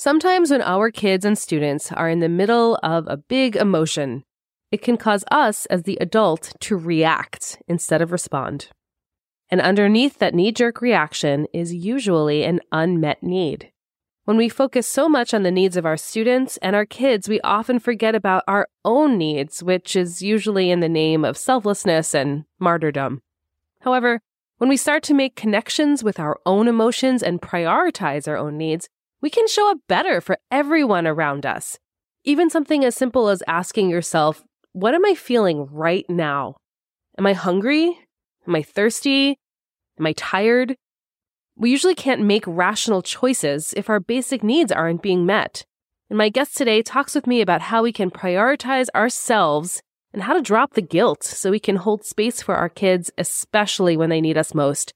Sometimes when our kids and students are in the middle of a big emotion, it can cause us as the adult to react instead of respond. And underneath that knee jerk reaction is usually an unmet need. When we focus so much on the needs of our students and our kids, we often forget about our own needs, which is usually in the name of selflessness and martyrdom. However, when we start to make connections with our own emotions and prioritize our own needs, we can show up better for everyone around us. Even something as simple as asking yourself, what am I feeling right now? Am I hungry? Am I thirsty? Am I tired? We usually can't make rational choices if our basic needs aren't being met. And my guest today talks with me about how we can prioritize ourselves and how to drop the guilt so we can hold space for our kids, especially when they need us most.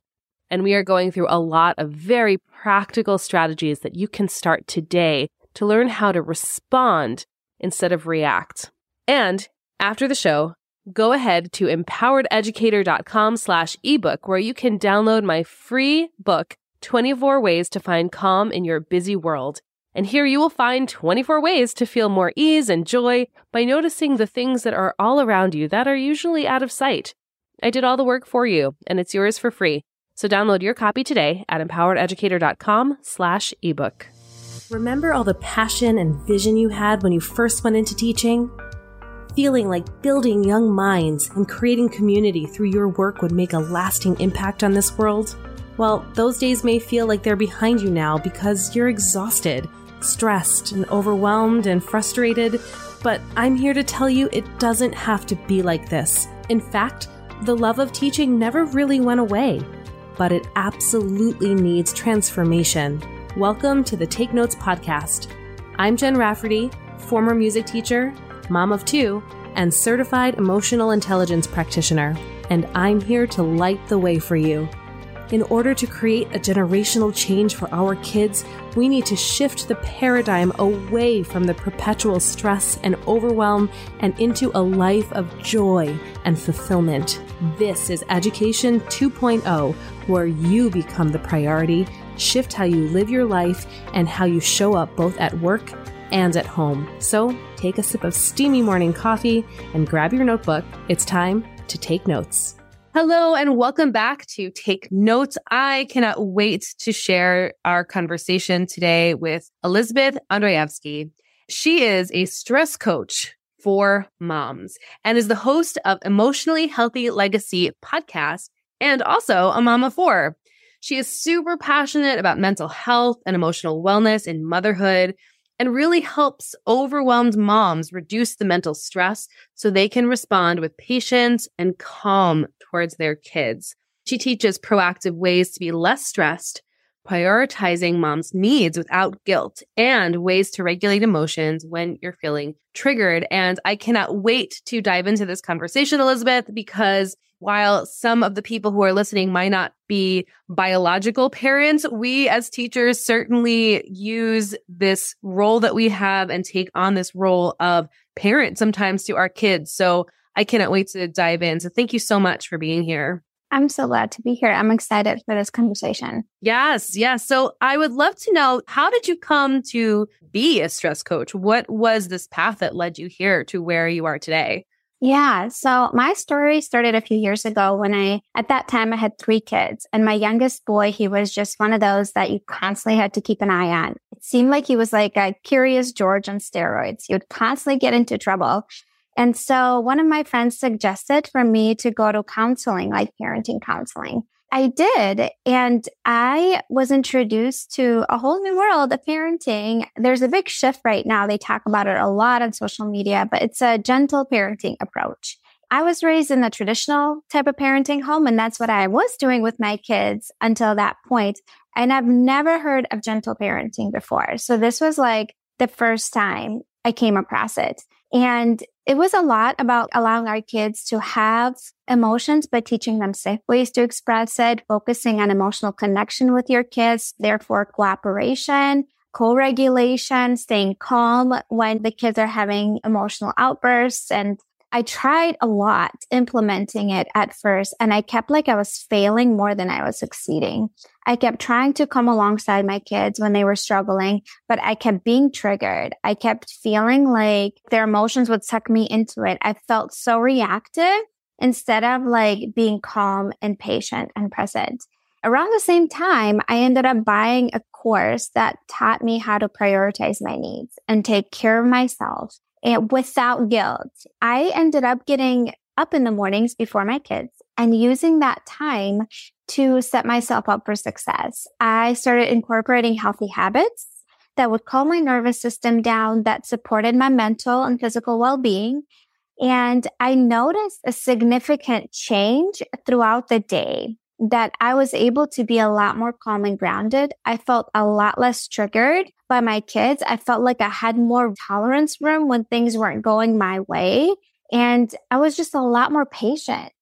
And we are going through a lot of very practical strategies that you can start today to learn how to respond instead of react. And after the show, go ahead to empowerededucator.com slash ebook where you can download my free book, 24 Ways to Find Calm in Your Busy World. And here you will find 24 ways to feel more ease and joy by noticing the things that are all around you that are usually out of sight. I did all the work for you, and it's yours for free. So download your copy today at empowerededucator.com slash ebook. Remember all the passion and vision you had when you first went into teaching? feeling like building young minds and creating community through your work would make a lasting impact on this world? Well, those days may feel like they're behind you now because you're exhausted, stressed, and overwhelmed and frustrated. But I'm here to tell you it doesn't have to be like this. In fact, the love of teaching never really went away, but it absolutely needs transformation. Welcome to the Take Notes Podcast. I'm Jen Rafferty, former music teacher mom of two, and certified emotional intelligence practitioner, and I'm here to light the way for you. In order to create a generational change for our kids, we need to shift the paradigm away from the perpetual stress and overwhelm and into a life of joy and fulfillment. This is Education 2.0, where you become the priority, shift how you live your life, and how you show up both at work and at home. So take a sip of steamy morning coffee and grab your notebook. It's time to take notes. Hello and welcome back to Take Notes. I cannot wait to share our conversation today with Elizabeth Andrejevsky. She is a stress coach for moms and is the host of Emotionally Healthy Legacy podcast and also a of four. She is super passionate about mental health and emotional wellness in motherhood and really helps overwhelmed moms reduce the mental stress so they can respond with patience and calm towards their kids. She teaches proactive ways to be less stressed, prioritizing mom's needs without guilt, and ways to regulate emotions when you're feeling triggered. And I cannot wait to dive into this conversation, Elizabeth, because while some of the people who are listening might not be biological parents, we as teachers certainly use this role that we have and take on this role of parent sometimes to our kids. So I cannot wait to dive in. So thank you so much for being here. I'm so glad to be here. I'm excited for this conversation. Yes, yes. So I would love to know how did you come to be a stress coach? What was this path that led you here to where you are today? Yeah. So my story started a few years ago when I, at that time, I had three kids and my youngest boy, he was just one of those that you constantly had to keep an eye on. It seemed like he was like a curious George on steroids. He would constantly get into trouble. And so one of my friends suggested for me to go to counseling, like parenting counseling. I did. And I was introduced to a whole new world of parenting. There's a big shift right now. They talk about it a lot on social media, but it's a gentle parenting approach. I was raised in a traditional type of parenting home, and that's what I was doing with my kids until that point. And I've never heard of gentle parenting before. So this was like the first time I came across it. And it was a lot about allowing our kids to have emotions, but teaching them safe ways to express it, focusing on emotional connection with your kids, therefore cooperation, co-regulation, staying calm when the kids are having emotional outbursts and I tried a lot implementing it at first, and I kept like I was failing more than I was succeeding. I kept trying to come alongside my kids when they were struggling, but I kept being triggered. I kept feeling like their emotions would suck me into it. I felt so reactive instead of like being calm and patient and present. Around the same time, I ended up buying a course that taught me how to prioritize my needs and take care of myself and without guilt. I ended up getting up in the mornings before my kids and using that time to set myself up for success. I started incorporating healthy habits that would calm my nervous system down, that supported my mental and physical well-being. And I noticed a significant change throughout the day that I was able to be a lot more calm and grounded. I felt a lot less triggered by my kids. I felt like I had more tolerance room when things weren't going my way. And I was just a lot more patient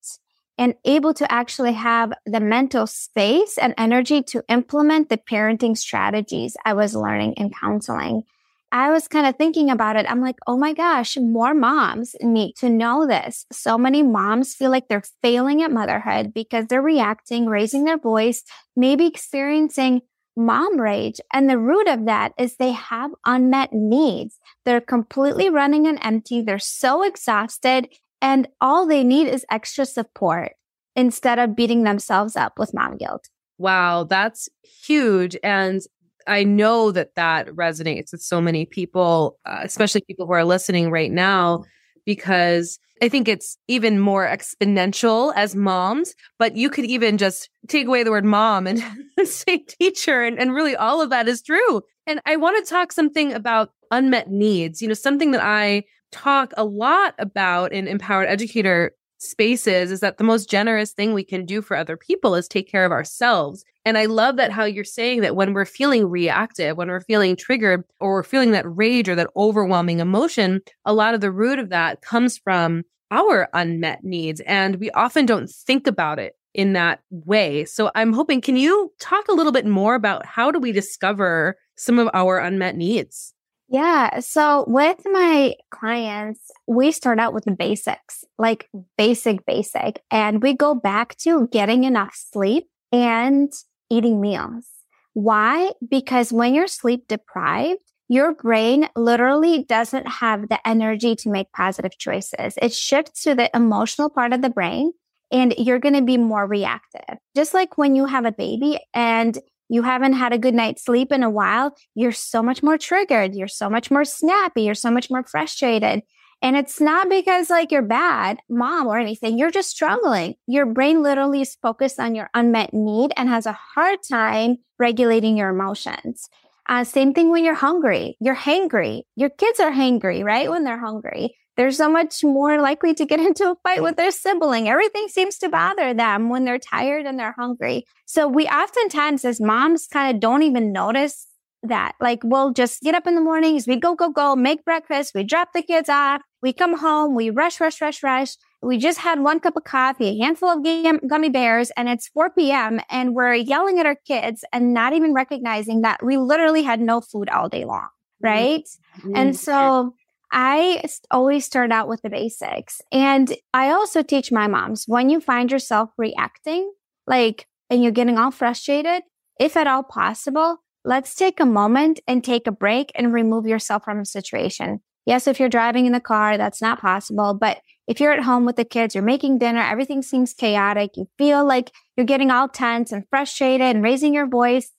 and able to actually have the mental space and energy to implement the parenting strategies I was learning in counseling. I was kind of thinking about it. I'm like, oh my gosh, more moms need to know this. So many moms feel like they're failing at motherhood because they're reacting, raising their voice, maybe experiencing mom rage. And the root of that is they have unmet needs. They're completely running on empty. They're so exhausted and all they need is extra support instead of beating themselves up with mom guilt. Wow, that's huge. And I know that that resonates with so many people, uh, especially people who are listening right now, because I think it's even more exponential as moms, but you could even just take away the word mom and say teacher. And, and really all of that is true. And I want to talk something about unmet needs, you know, something that I talk a lot about in empowered educator spaces is that the most generous thing we can do for other people is take care of ourselves. And I love that how you're saying that when we're feeling reactive, when we're feeling triggered, or we're feeling that rage or that overwhelming emotion, a lot of the root of that comes from our unmet needs. And we often don't think about it in that way. So I'm hoping, can you talk a little bit more about how do we discover some of our unmet needs? Yeah. So with my clients, we start out with the basics, like basic, basic, and we go back to getting enough sleep and eating meals. Why? Because when you're sleep deprived, your brain literally doesn't have the energy to make positive choices. It shifts to the emotional part of the brain and you're going to be more reactive. Just like when you have a baby and you haven't had a good night's sleep in a while, you're so much more triggered. You're so much more snappy. You're so much more frustrated. And it's not because like you're bad mom or anything. You're just struggling. Your brain literally is focused on your unmet need and has a hard time regulating your emotions. Uh, same thing when you're hungry. You're hangry. Your kids are hangry, right? When they're hungry they're so much more likely to get into a fight with their sibling. Everything seems to bother them when they're tired and they're hungry. So we oftentimes as moms kind of don't even notice that. Like we'll just get up in the mornings, we go, go, go, make breakfast, we drop the kids off, we come home, we rush, rush, rush, rush. We just had one cup of coffee, a handful of gummy bears, and it's 4 p.m. and we're yelling at our kids and not even recognizing that we literally had no food all day long. Right. Mm-hmm. And so I always start out with the basics. And I also teach my moms when you find yourself reacting, like, and you're getting all frustrated, if at all possible, let's take a moment and take a break and remove yourself from the situation. Yes, if you're driving in the car, that's not possible. But if you're at home with the kids, you're making dinner, everything seems chaotic, you feel like you're getting all tense and frustrated and raising your voice,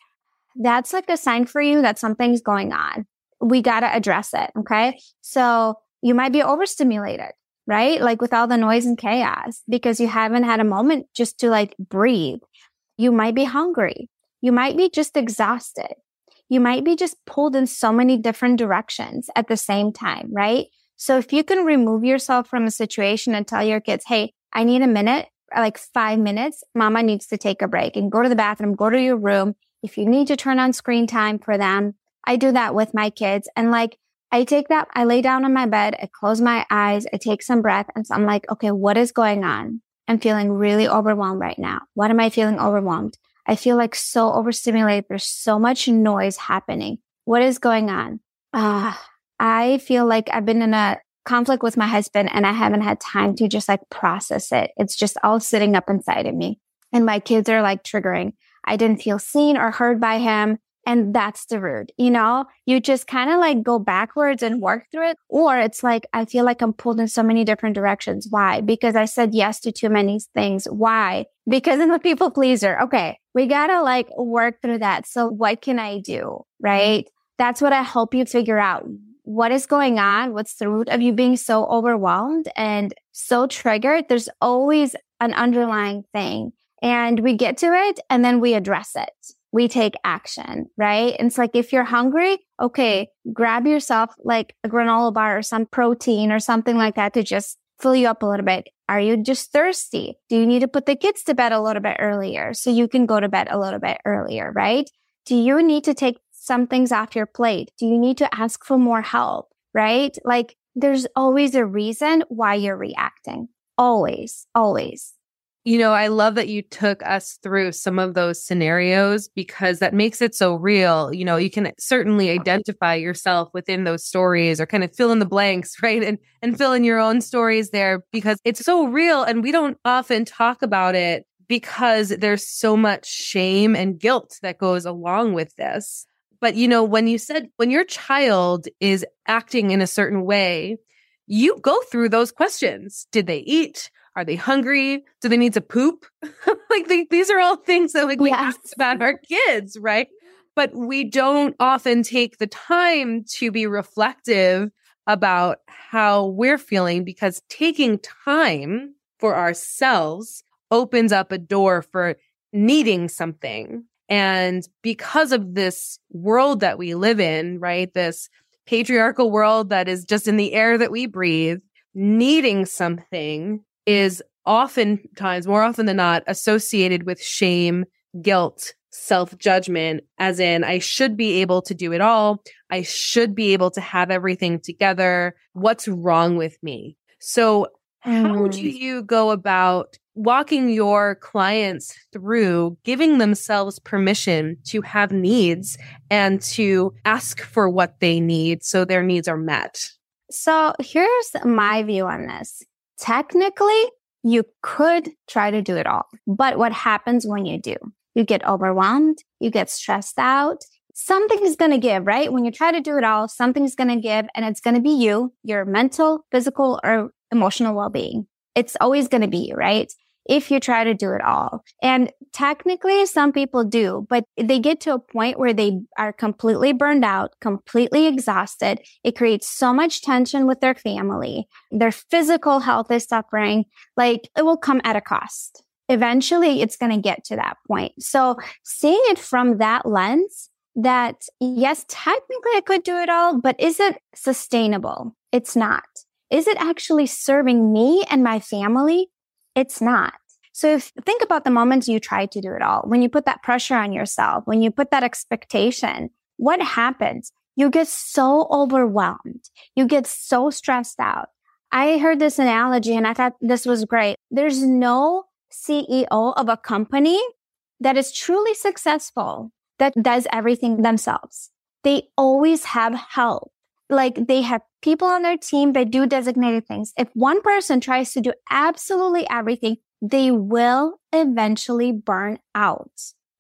that's like a sign for you that something's going on we got to address it. Okay. So you might be overstimulated, right? Like with all the noise and chaos because you haven't had a moment just to like breathe. You might be hungry. You might be just exhausted. You might be just pulled in so many different directions at the same time, right? So if you can remove yourself from a situation and tell your kids, Hey, I need a minute, like five minutes. Mama needs to take a break and go to the bathroom, go to your room. If you need to turn on screen time for them, I do that with my kids. And like, I take that, I lay down on my bed, I close my eyes, I take some breath. And so I'm like, okay, what is going on? I'm feeling really overwhelmed right now. What am I feeling overwhelmed? I feel like so overstimulated. There's so much noise happening. What is going on? Uh, I feel like I've been in a conflict with my husband and I haven't had time to just like process it. It's just all sitting up inside of me. And my kids are like triggering. I didn't feel seen or heard by him. And that's the root, you know, you just kind of like go backwards and work through it. Or it's like, I feel like I'm pulled in so many different directions. Why? Because I said yes to too many things. Why? Because I'm a people pleaser. Okay. We gotta like work through that. So what can I do? Right. That's what I help you figure out. What is going on? What's the root of you being so overwhelmed and so triggered? There's always an underlying thing and we get to it and then we address it we take action, right? And it's like if you're hungry, okay, grab yourself like a granola bar or some protein or something like that to just fill you up a little bit. Are you just thirsty? Do you need to put the kids to bed a little bit earlier so you can go to bed a little bit earlier, right? Do you need to take some things off your plate? Do you need to ask for more help, right? Like there's always a reason why you're reacting. Always, always. You know, I love that you took us through some of those scenarios because that makes it so real. You know, you can certainly identify yourself within those stories or kind of fill in the blanks, right? And and fill in your own stories there because it's so real and we don't often talk about it because there's so much shame and guilt that goes along with this. But you know, when you said when your child is acting in a certain way, you go through those questions. Did they eat? Are they hungry? Do they need to poop? like they, these are all things that like we yes. ask about our kids, right? But we don't often take the time to be reflective about how we're feeling because taking time for ourselves opens up a door for needing something. And because of this world that we live in, right? This patriarchal world that is just in the air that we breathe, needing something is oftentimes, more often than not, associated with shame, guilt, self judgment, as in, I should be able to do it all. I should be able to have everything together. What's wrong with me? So, how do mm. you go about walking your clients through giving themselves permission to have needs and to ask for what they need so their needs are met? So, here's my view on this technically you could try to do it all. But what happens when you do? You get overwhelmed, you get stressed out. Something is going to give, right? When you try to do it all, something's going to give and it's going to be you, your mental, physical, or emotional well-being. It's always going to be you, right? If you try to do it all. And technically some people do, but they get to a point where they are completely burned out, completely exhausted. It creates so much tension with their family. Their physical health is suffering. Like it will come at a cost. Eventually it's going to get to that point. So seeing it from that lens, that yes, technically I could do it all, but is it sustainable? It's not. Is it actually serving me and my family? It's not. So if, think about the moments you try to do it all. When you put that pressure on yourself, when you put that expectation, what happens? You get so overwhelmed. You get so stressed out. I heard this analogy and I thought this was great. There's no CEO of a company that is truly successful that does everything themselves. They always have help. Like they have people on their team that do designated things. If one person tries to do absolutely everything, they will eventually burn out.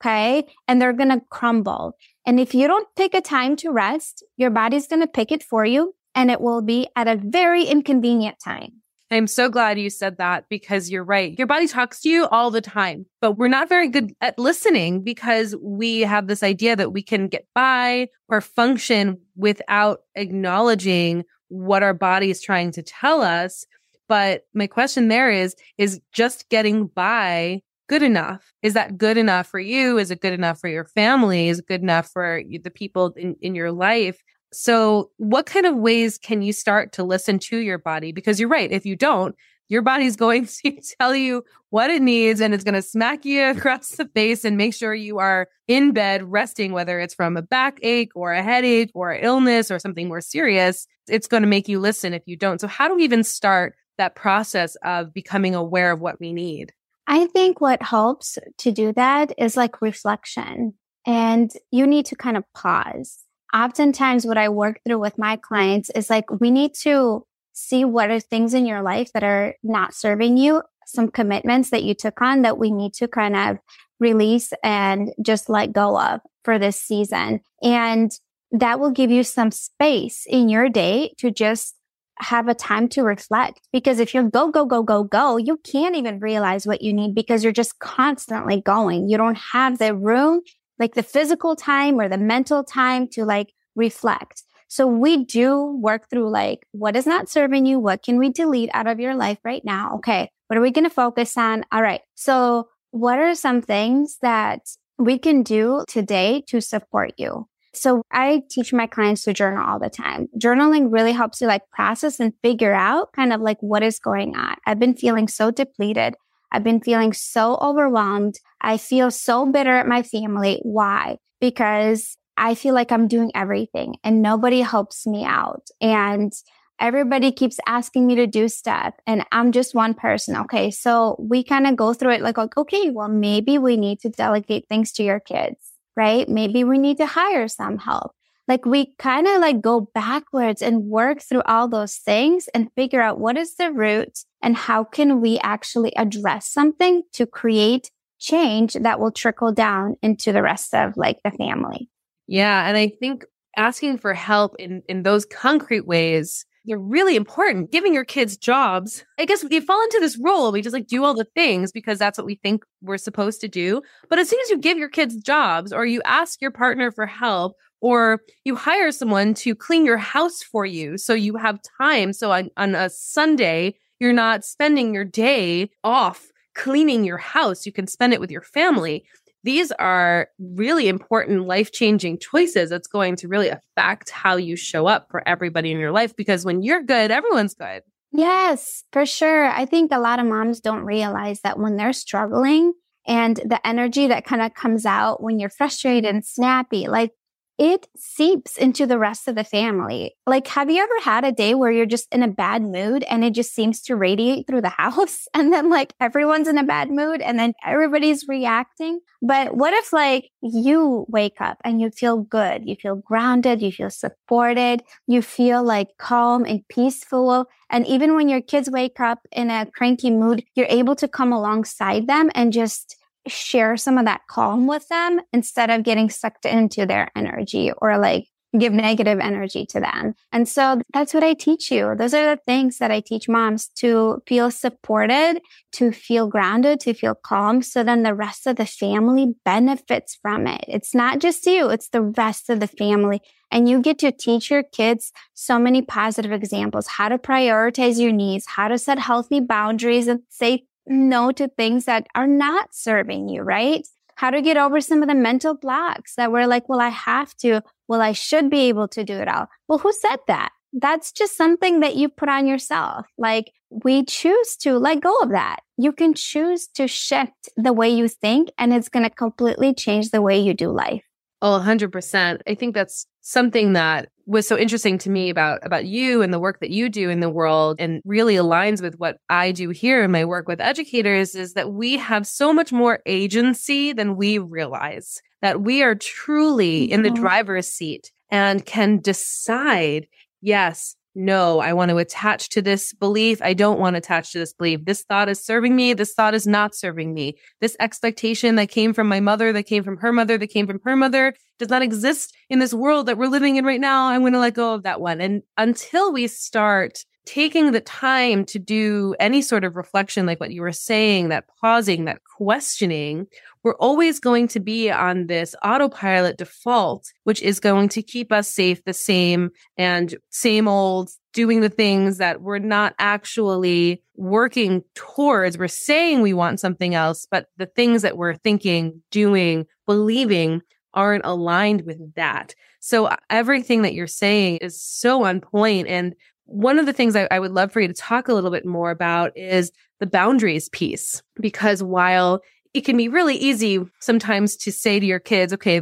Okay. And they're going to crumble. And if you don't pick a time to rest, your body's going to pick it for you and it will be at a very inconvenient time. I'm so glad you said that because you're right. Your body talks to you all the time, but we're not very good at listening because we have this idea that we can get by or function without acknowledging what our body is trying to tell us. But my question there is, is just getting by good enough? Is that good enough for you? Is it good enough for your family? Is it good enough for the people in, in your life? So, what kind of ways can you start to listen to your body? Because you're right. If you don't, your body's going to tell you what it needs and it's going to smack you across the face and make sure you are in bed resting, whether it's from a backache or a headache or illness or something more serious. It's going to make you listen if you don't. So, how do we even start that process of becoming aware of what we need? I think what helps to do that is like reflection. And you need to kind of pause oftentimes what I work through with my clients is like, we need to see what are things in your life that are not serving you, some commitments that you took on that we need to kind of release and just let go of for this season. And that will give you some space in your day to just have a time to reflect. Because if you're go, go, go, go, go, you can't even realize what you need because you're just constantly going. You don't have the room, like the physical time or the mental time to like reflect. So we do work through like, what is not serving you? What can we delete out of your life right now? Okay. What are we going to focus on? All right. So what are some things that we can do today to support you? So I teach my clients to journal all the time. Journaling really helps you like process and figure out kind of like what is going on. I've been feeling so depleted. I've been feeling so overwhelmed. I feel so bitter at my family. Why? Because I feel like I'm doing everything and nobody helps me out. And everybody keeps asking me to do stuff and I'm just one person. Okay. So we kind of go through it like, okay, well, maybe we need to delegate things to your kids, right? Maybe we need to hire some help. Like we kind of like go backwards and work through all those things and figure out what is the root and how can we actually address something to create change that will trickle down into the rest of like the family. Yeah. And I think asking for help in, in those concrete ways they're really important. Giving your kids jobs. I guess we fall into this role. We just like do all the things because that's what we think we're supposed to do. But as soon as you give your kids jobs or you ask your partner for help or you hire someone to clean your house for you so you have time. So on, on a Sunday, you're not spending your day off cleaning your house. You can spend it with your family these are really important life changing choices that's going to really affect how you show up for everybody in your life because when you're good, everyone's good. Yes, for sure. I think a lot of moms don't realize that when they're struggling and the energy that kind of comes out when you're frustrated and snappy, like it seeps into the rest of the family. Like, have you ever had a day where you're just in a bad mood and it just seems to radiate through the house? And then, like, everyone's in a bad mood and then everybody's reacting. But what if, like, you wake up and you feel good? You feel grounded. You feel supported. You feel like calm and peaceful. And even when your kids wake up in a cranky mood, you're able to come alongside them and just share some of that calm with them instead of getting sucked into their energy or like give negative energy to them. And so that's what I teach you. Those are the things that I teach moms to feel supported, to feel grounded, to feel calm. So then the rest of the family benefits from it. It's not just you. It's the rest of the family. And you get to teach your kids so many positive examples, how to prioritize your needs, how to set healthy boundaries and say no to things that are not serving you, right? How to get over some of the mental blocks that we're like, well, I have to. Well, I should be able to do it all. Well, who said that? That's just something that you put on yourself. Like we choose to let go of that. You can choose to shift the way you think and it's going to completely change the way you do life. Oh, 100%. I think that's something that was so interesting to me about about you and the work that you do in the world and really aligns with what I do here in my work with educators is that we have so much more agency than we realize that we are truly in the mm-hmm. driver's seat and can decide yes no, I want to attach to this belief. I don't want to attach to this belief. This thought is serving me. This thought is not serving me. This expectation that came from my mother, that came from her mother, that came from her mother does not exist in this world that we're living in right now. I'm going to let go of that one. And until we start taking the time to do any sort of reflection, like what you were saying, that pausing, that questioning, we're always going to be on this autopilot default, which is going to keep us safe the same and same old doing the things that we're not actually working towards. We're saying we want something else, but the things that we're thinking, doing, believing aren't aligned with that. So everything that you're saying is so on point. And one of the things I, I, would love for you to talk a little bit more about is the boundaries piece, because while it can be really easy sometimes to say to your kids, okay,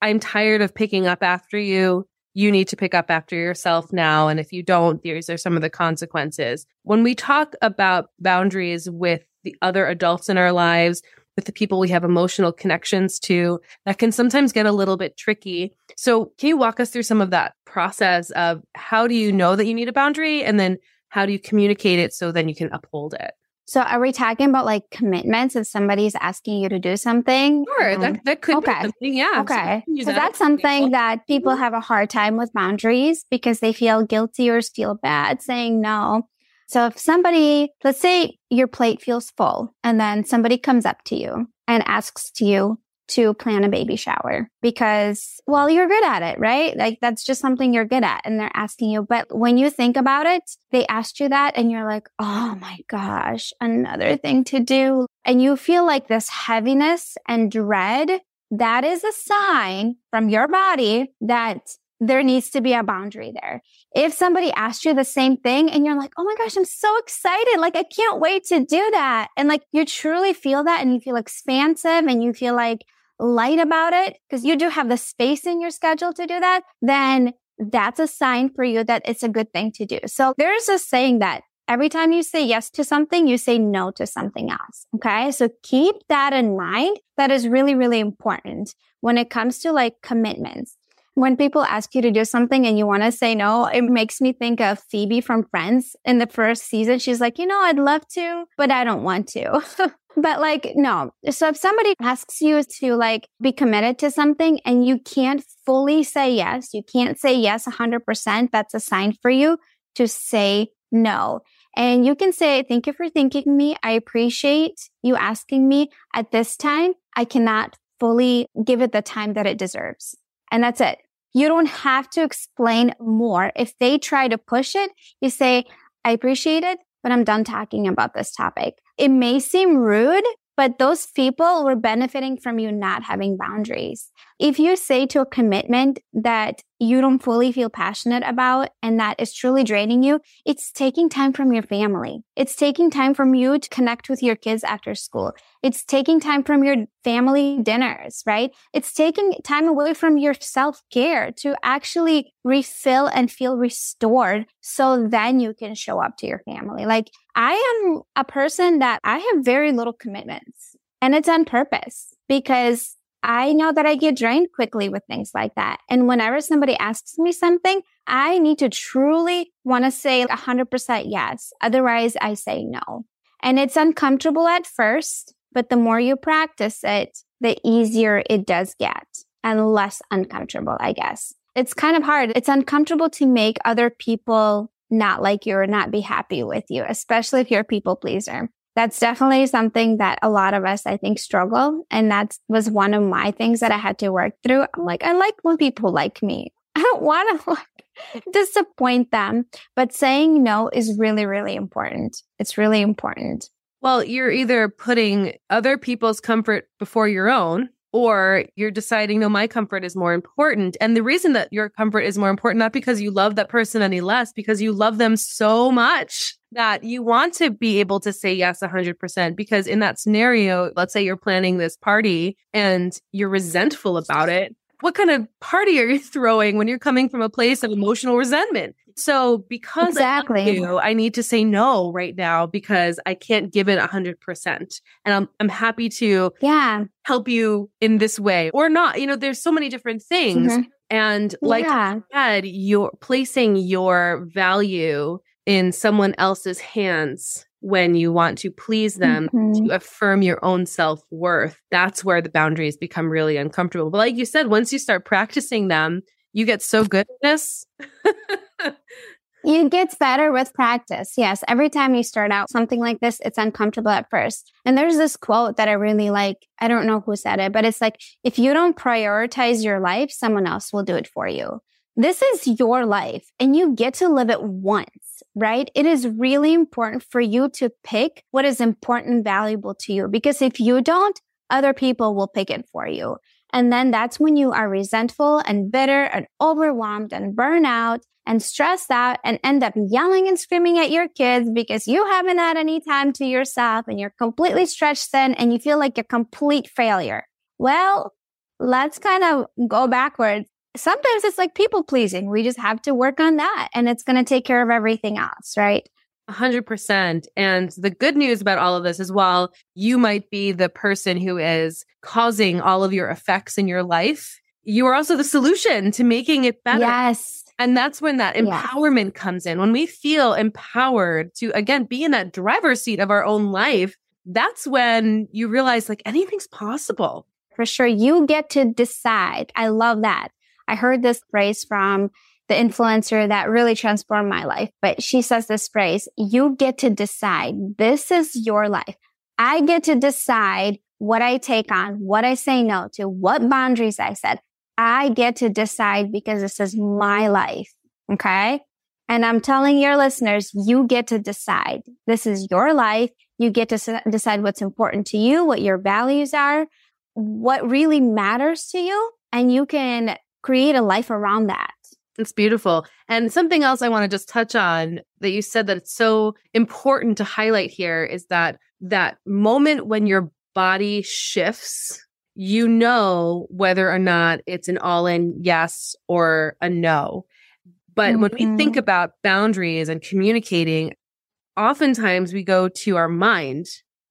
I'm tired of picking up after you. You need to pick up after yourself now. And if you don't, these are some of the consequences. When we talk about boundaries with the other adults in our lives, with the people we have emotional connections to that can sometimes get a little bit tricky. So, can you walk us through some of that process of how do you know that you need a boundary and then how do you communicate it so then you can uphold it? So are we talking about like commitments if somebody's asking you to do something? Sure, um, that, that could okay. be something. Yeah. Okay. So, that that's something people. that people mm-hmm. have a hard time with boundaries because they feel guilty or feel bad saying no. So if somebody, let's say your plate feels full and then somebody comes up to you and asks to you, to plan a baby shower because, well, you're good at it, right? Like that's just something you're good at. And they're asking you. But when you think about it, they asked you that and you're like, oh my gosh, another thing to do. And you feel like this heaviness and dread. That is a sign from your body that there needs to be a boundary there. If somebody asked you the same thing and you're like, oh my gosh, I'm so excited. Like, I can't wait to do that. And like, you truly feel that and you feel expansive and you feel like, light about it, because you do have the space in your schedule to do that, then that's a sign for you that it's a good thing to do. So there's a saying that every time you say yes to something, you say no to something else. Okay. So keep that in mind. That is really, really important when it comes to like commitments. When people ask you to do something and you want to say no, it makes me think of Phoebe from Friends in the first season. She's like, you know, I'd love to, but I don't want to. But like, no. So if somebody asks you to like be committed to something and you can't fully say yes, you can't say yes 100%, that's a sign for you to say no. And you can say, thank you for thinking me. I appreciate you asking me at this time. I cannot fully give it the time that it deserves. And that's it. You don't have to explain more. If they try to push it, you say, I appreciate it, but I'm done talking about this topic. It may seem rude, but those people were benefiting from you not having boundaries. If you say to a commitment that you don't fully feel passionate about and that is truly draining you, it's taking time from your family. It's taking time from you to connect with your kids after school. It's taking time from your family dinners, right? It's taking time away from your self care to actually refill and feel restored. So then you can show up to your family. Like I am a person that I have very little commitments and it's on purpose because I know that I get drained quickly with things like that. And whenever somebody asks me something, I need to truly want to say 100% yes. Otherwise, I say no. And it's uncomfortable at first, but the more you practice it, the easier it does get and less uncomfortable, I guess. It's kind of hard. It's uncomfortable to make other people not like you or not be happy with you, especially if you're a people pleaser that's definitely something that a lot of us, I think, struggle. And that was one of my things that I had to work through. I'm like, I like when people like me. I don't want to like disappoint them, but saying no is really, really important. It's really important. Well, you're either putting other people's comfort before your own, or you're deciding, no, my comfort is more important. And the reason that your comfort is more important, not because you love that person any less, because you love them so much that you want to be able to say yes 100%. Because in that scenario, let's say you're planning this party and you're resentful about it. What kind of party are you throwing when you're coming from a place of emotional resentment? So because exactly. I, you, I need to say no right now because I can't give it a hundred percent. And I'm I'm happy to yeah help you in this way or not. You know, there's so many different things. Mm-hmm. And like yeah. you said, you're placing your value in someone else's hands when you want to please them mm-hmm. to affirm your own self worth. That's where the boundaries become really uncomfortable. But like you said, once you start practicing them, you get so good at this. it gets better with practice. Yes. Every time you start out something like this, it's uncomfortable at first. And there's this quote that I really like. I don't know who said it, but it's like, if you don't prioritize your life, someone else will do it for you. This is your life and you get to live it once, right? It is really important for you to pick what is important and valuable to you because if you don't, other people will pick it for you. And then that's when you are resentful and bitter and overwhelmed and burn out and stressed out and end up yelling and screaming at your kids because you haven't had any time to yourself and you're completely stretched thin and you feel like a complete failure. Well, let's kind of go backwards. Sometimes it's like people pleasing. We just have to work on that and it's going to take care of everything else, right? 100%. And the good news about all of this is while you might be the person who is causing all of your effects in your life, you are also the solution to making it better. Yes. And that's when that empowerment comes in. When we feel empowered to, again, be in that driver's seat of our own life, that's when you realize like anything's possible. For sure. You get to decide. I love that. I heard this phrase from the influencer that really transformed my life. But she says this phrase, you get to decide. This is your life. I get to decide what I take on, what I say no to, what boundaries I set. I get to decide because this is my life. Okay. And I'm telling your listeners, you get to decide. This is your life. You get to decide what's important to you, what your values are, what really matters to you. And you can create a life around that. It's beautiful. And something else I want to just touch on that you said that it's so important to highlight here is that that moment when your body shifts, you know whether or not it's an all in yes or a no. But mm-hmm. when we think mm-hmm. about boundaries and communicating, oftentimes we go to our mind,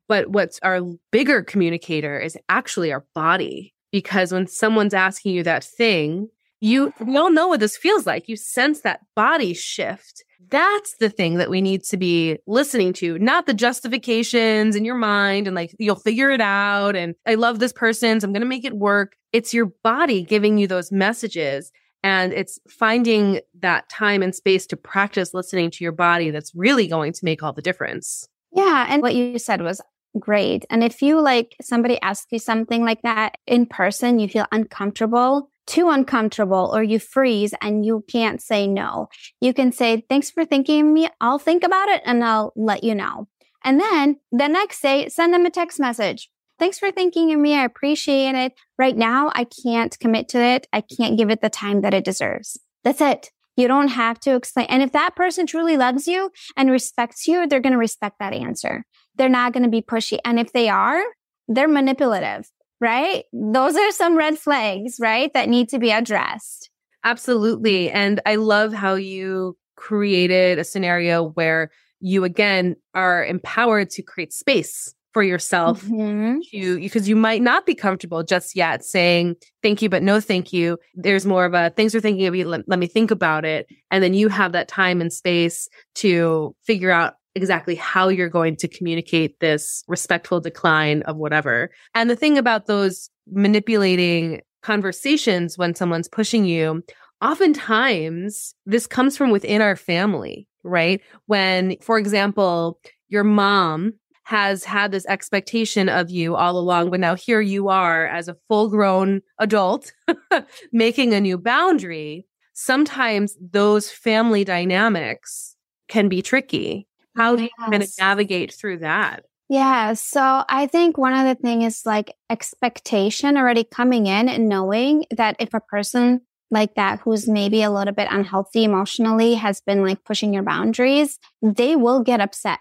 but what's our bigger communicator is actually our body. Because when someone's asking you that thing, you we all know what this feels like. You sense that body shift. That's the thing that we need to be listening to, not the justifications in your mind and like you'll figure it out. And I love this person, so I'm going to make it work. It's your body giving you those messages. And it's finding that time and space to practice listening to your body that's really going to make all the difference. Yeah. And what you said was great. And if you like somebody asks you something like that in person, you feel uncomfortable, too uncomfortable or you freeze and you can't say no. You can say, thanks for thinking me. I'll think about it and I'll let you know. And then the next day, send them a text message. Thanks for thinking of me. I appreciate it. Right now, I can't commit to it. I can't give it the time that it deserves. That's it. You don't have to explain. And if that person truly loves you and respects you, they're going to respect that answer. They're not going to be pushy. And if they are, they're manipulative right? Those are some red flags, right? That need to be addressed. Absolutely. And I love how you created a scenario where you again are empowered to create space for yourself mm-hmm. to because you might not be comfortable just yet saying thank you but no thank you there's more of a things are thinking of you let, let me think about it and then you have that time and space to figure out exactly how you're going to communicate this respectful decline of whatever. And the thing about those manipulating conversations when someone's pushing you, oftentimes this comes from within our family, right? When, for example, your mom has had this expectation of you all along, but now here you are as a full grown adult making a new boundary. Sometimes those family dynamics can be tricky how do you yes. kind of navigate through that? Yeah. So I think one of the thing is like expectation already coming in and knowing that if a person like that who's maybe a little bit unhealthy emotionally has been like pushing your boundaries, they will get upset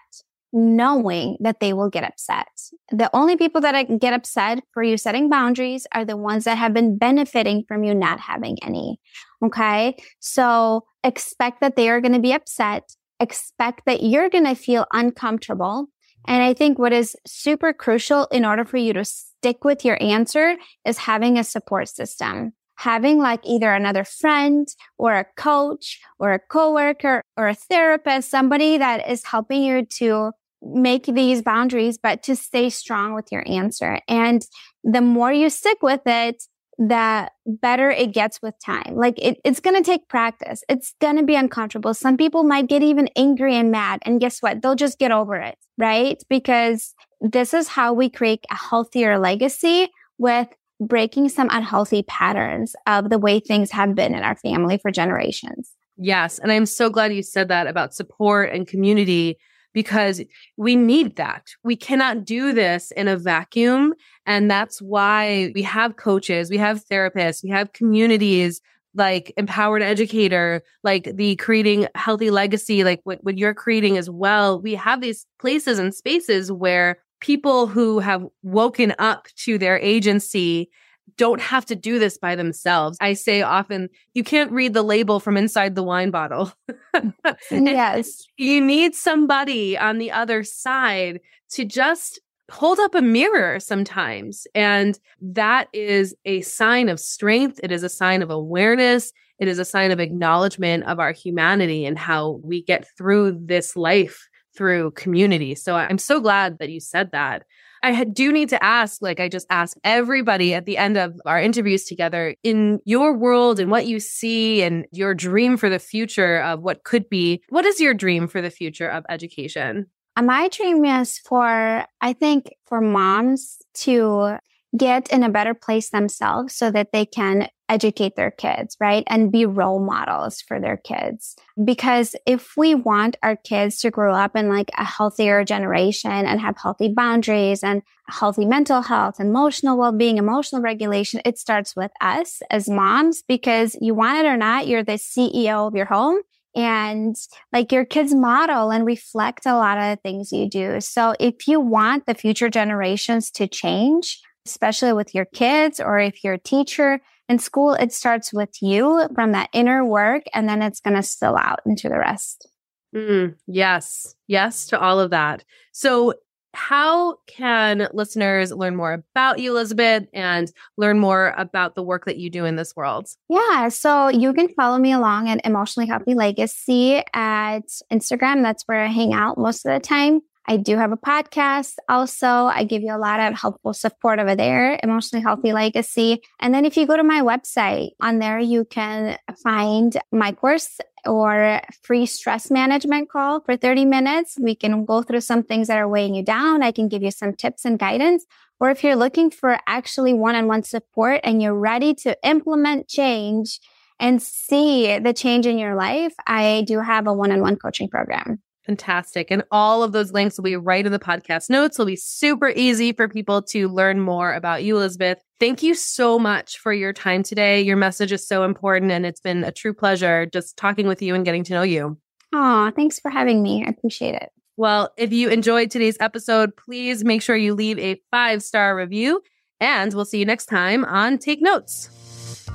knowing that they will get upset. The only people that get upset for you setting boundaries are the ones that have been benefiting from you not having any. Okay. So expect that they are going to be upset expect that you're going to feel uncomfortable. And I think what is super crucial in order for you to stick with your answer is having a support system. Having like either another friend or a coach or a coworker or a therapist, somebody that is helping you to make these boundaries, but to stay strong with your answer. And the more you stick with it, that better it gets with time. Like it, it's going to take practice. It's going to be uncomfortable. Some people might get even angry and mad. And guess what? They'll just get over it, right? Because this is how we create a healthier legacy with breaking some unhealthy patterns of the way things have been in our family for generations. Yes. And I'm so glad you said that about support and community because we need that. We cannot do this in a vacuum. And that's why we have coaches, we have therapists, we have communities like empowered educator, like the creating healthy legacy, like what, what you're creating as well. We have these places and spaces where people who have woken up to their agency don't have to do this by themselves. I say often, you can't read the label from inside the wine bottle. yes. You need somebody on the other side to just hold up a mirror sometimes. And that is a sign of strength. It is a sign of awareness. It is a sign of acknowledgement of our humanity and how we get through this life through community. So I'm so glad that you said that. I do need to ask, like I just ask everybody at the end of our interviews together, in your world and what you see and your dream for the future of what could be, what is your dream for the future of education? Uh, my dream is for, I think, for moms to get in a better place themselves so that they can educate their kids, right? And be role models for their kids. Because if we want our kids to grow up in like a healthier generation and have healthy boundaries and healthy mental health, emotional well-being, emotional regulation, it starts with us as moms because you want it or not, you're the CEO of your home and like your kids model and reflect a lot of the things you do. So if you want the future generations to change, especially with your kids or if you're a teacher in school, it starts with you from that inner work and then it's going to spill out into the rest. Mm, yes. Yes to all of that. So how can listeners learn more about you, Elizabeth, and learn more about the work that you do in this world? Yeah, so you can follow me along at Emotionally Healthy Legacy at Instagram. That's where I hang out most of the time. I do have a podcast. Also, I give you a lot of helpful support over there, Emotionally Healthy Legacy. And then if you go to my website, on there you can find my course or free stress management call for 30 minutes. We can go through some things that are weighing you down. I can give you some tips and guidance. Or if you're looking for actually one-on-one support and you're ready to implement change and see the change in your life, I do have a one-on-one coaching program. Fantastic. And all of those links will be right in the podcast notes. It'll be super easy for people to learn more about you, Elizabeth. Thank you so much for your time today. Your message is so important, and it's been a true pleasure just talking with you and getting to know you. Oh, thanks for having me. I appreciate it. Well, if you enjoyed today's episode, please make sure you leave a five star review, and we'll see you next time on Take Notes.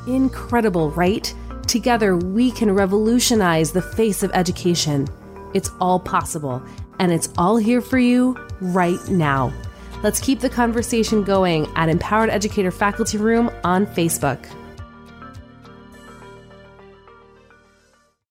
Incredible, right? Together, we can revolutionize the face of education. It's all possible, and it's all here for you right now. Let's keep the conversation going at Empowered Educator Faculty Room on Facebook.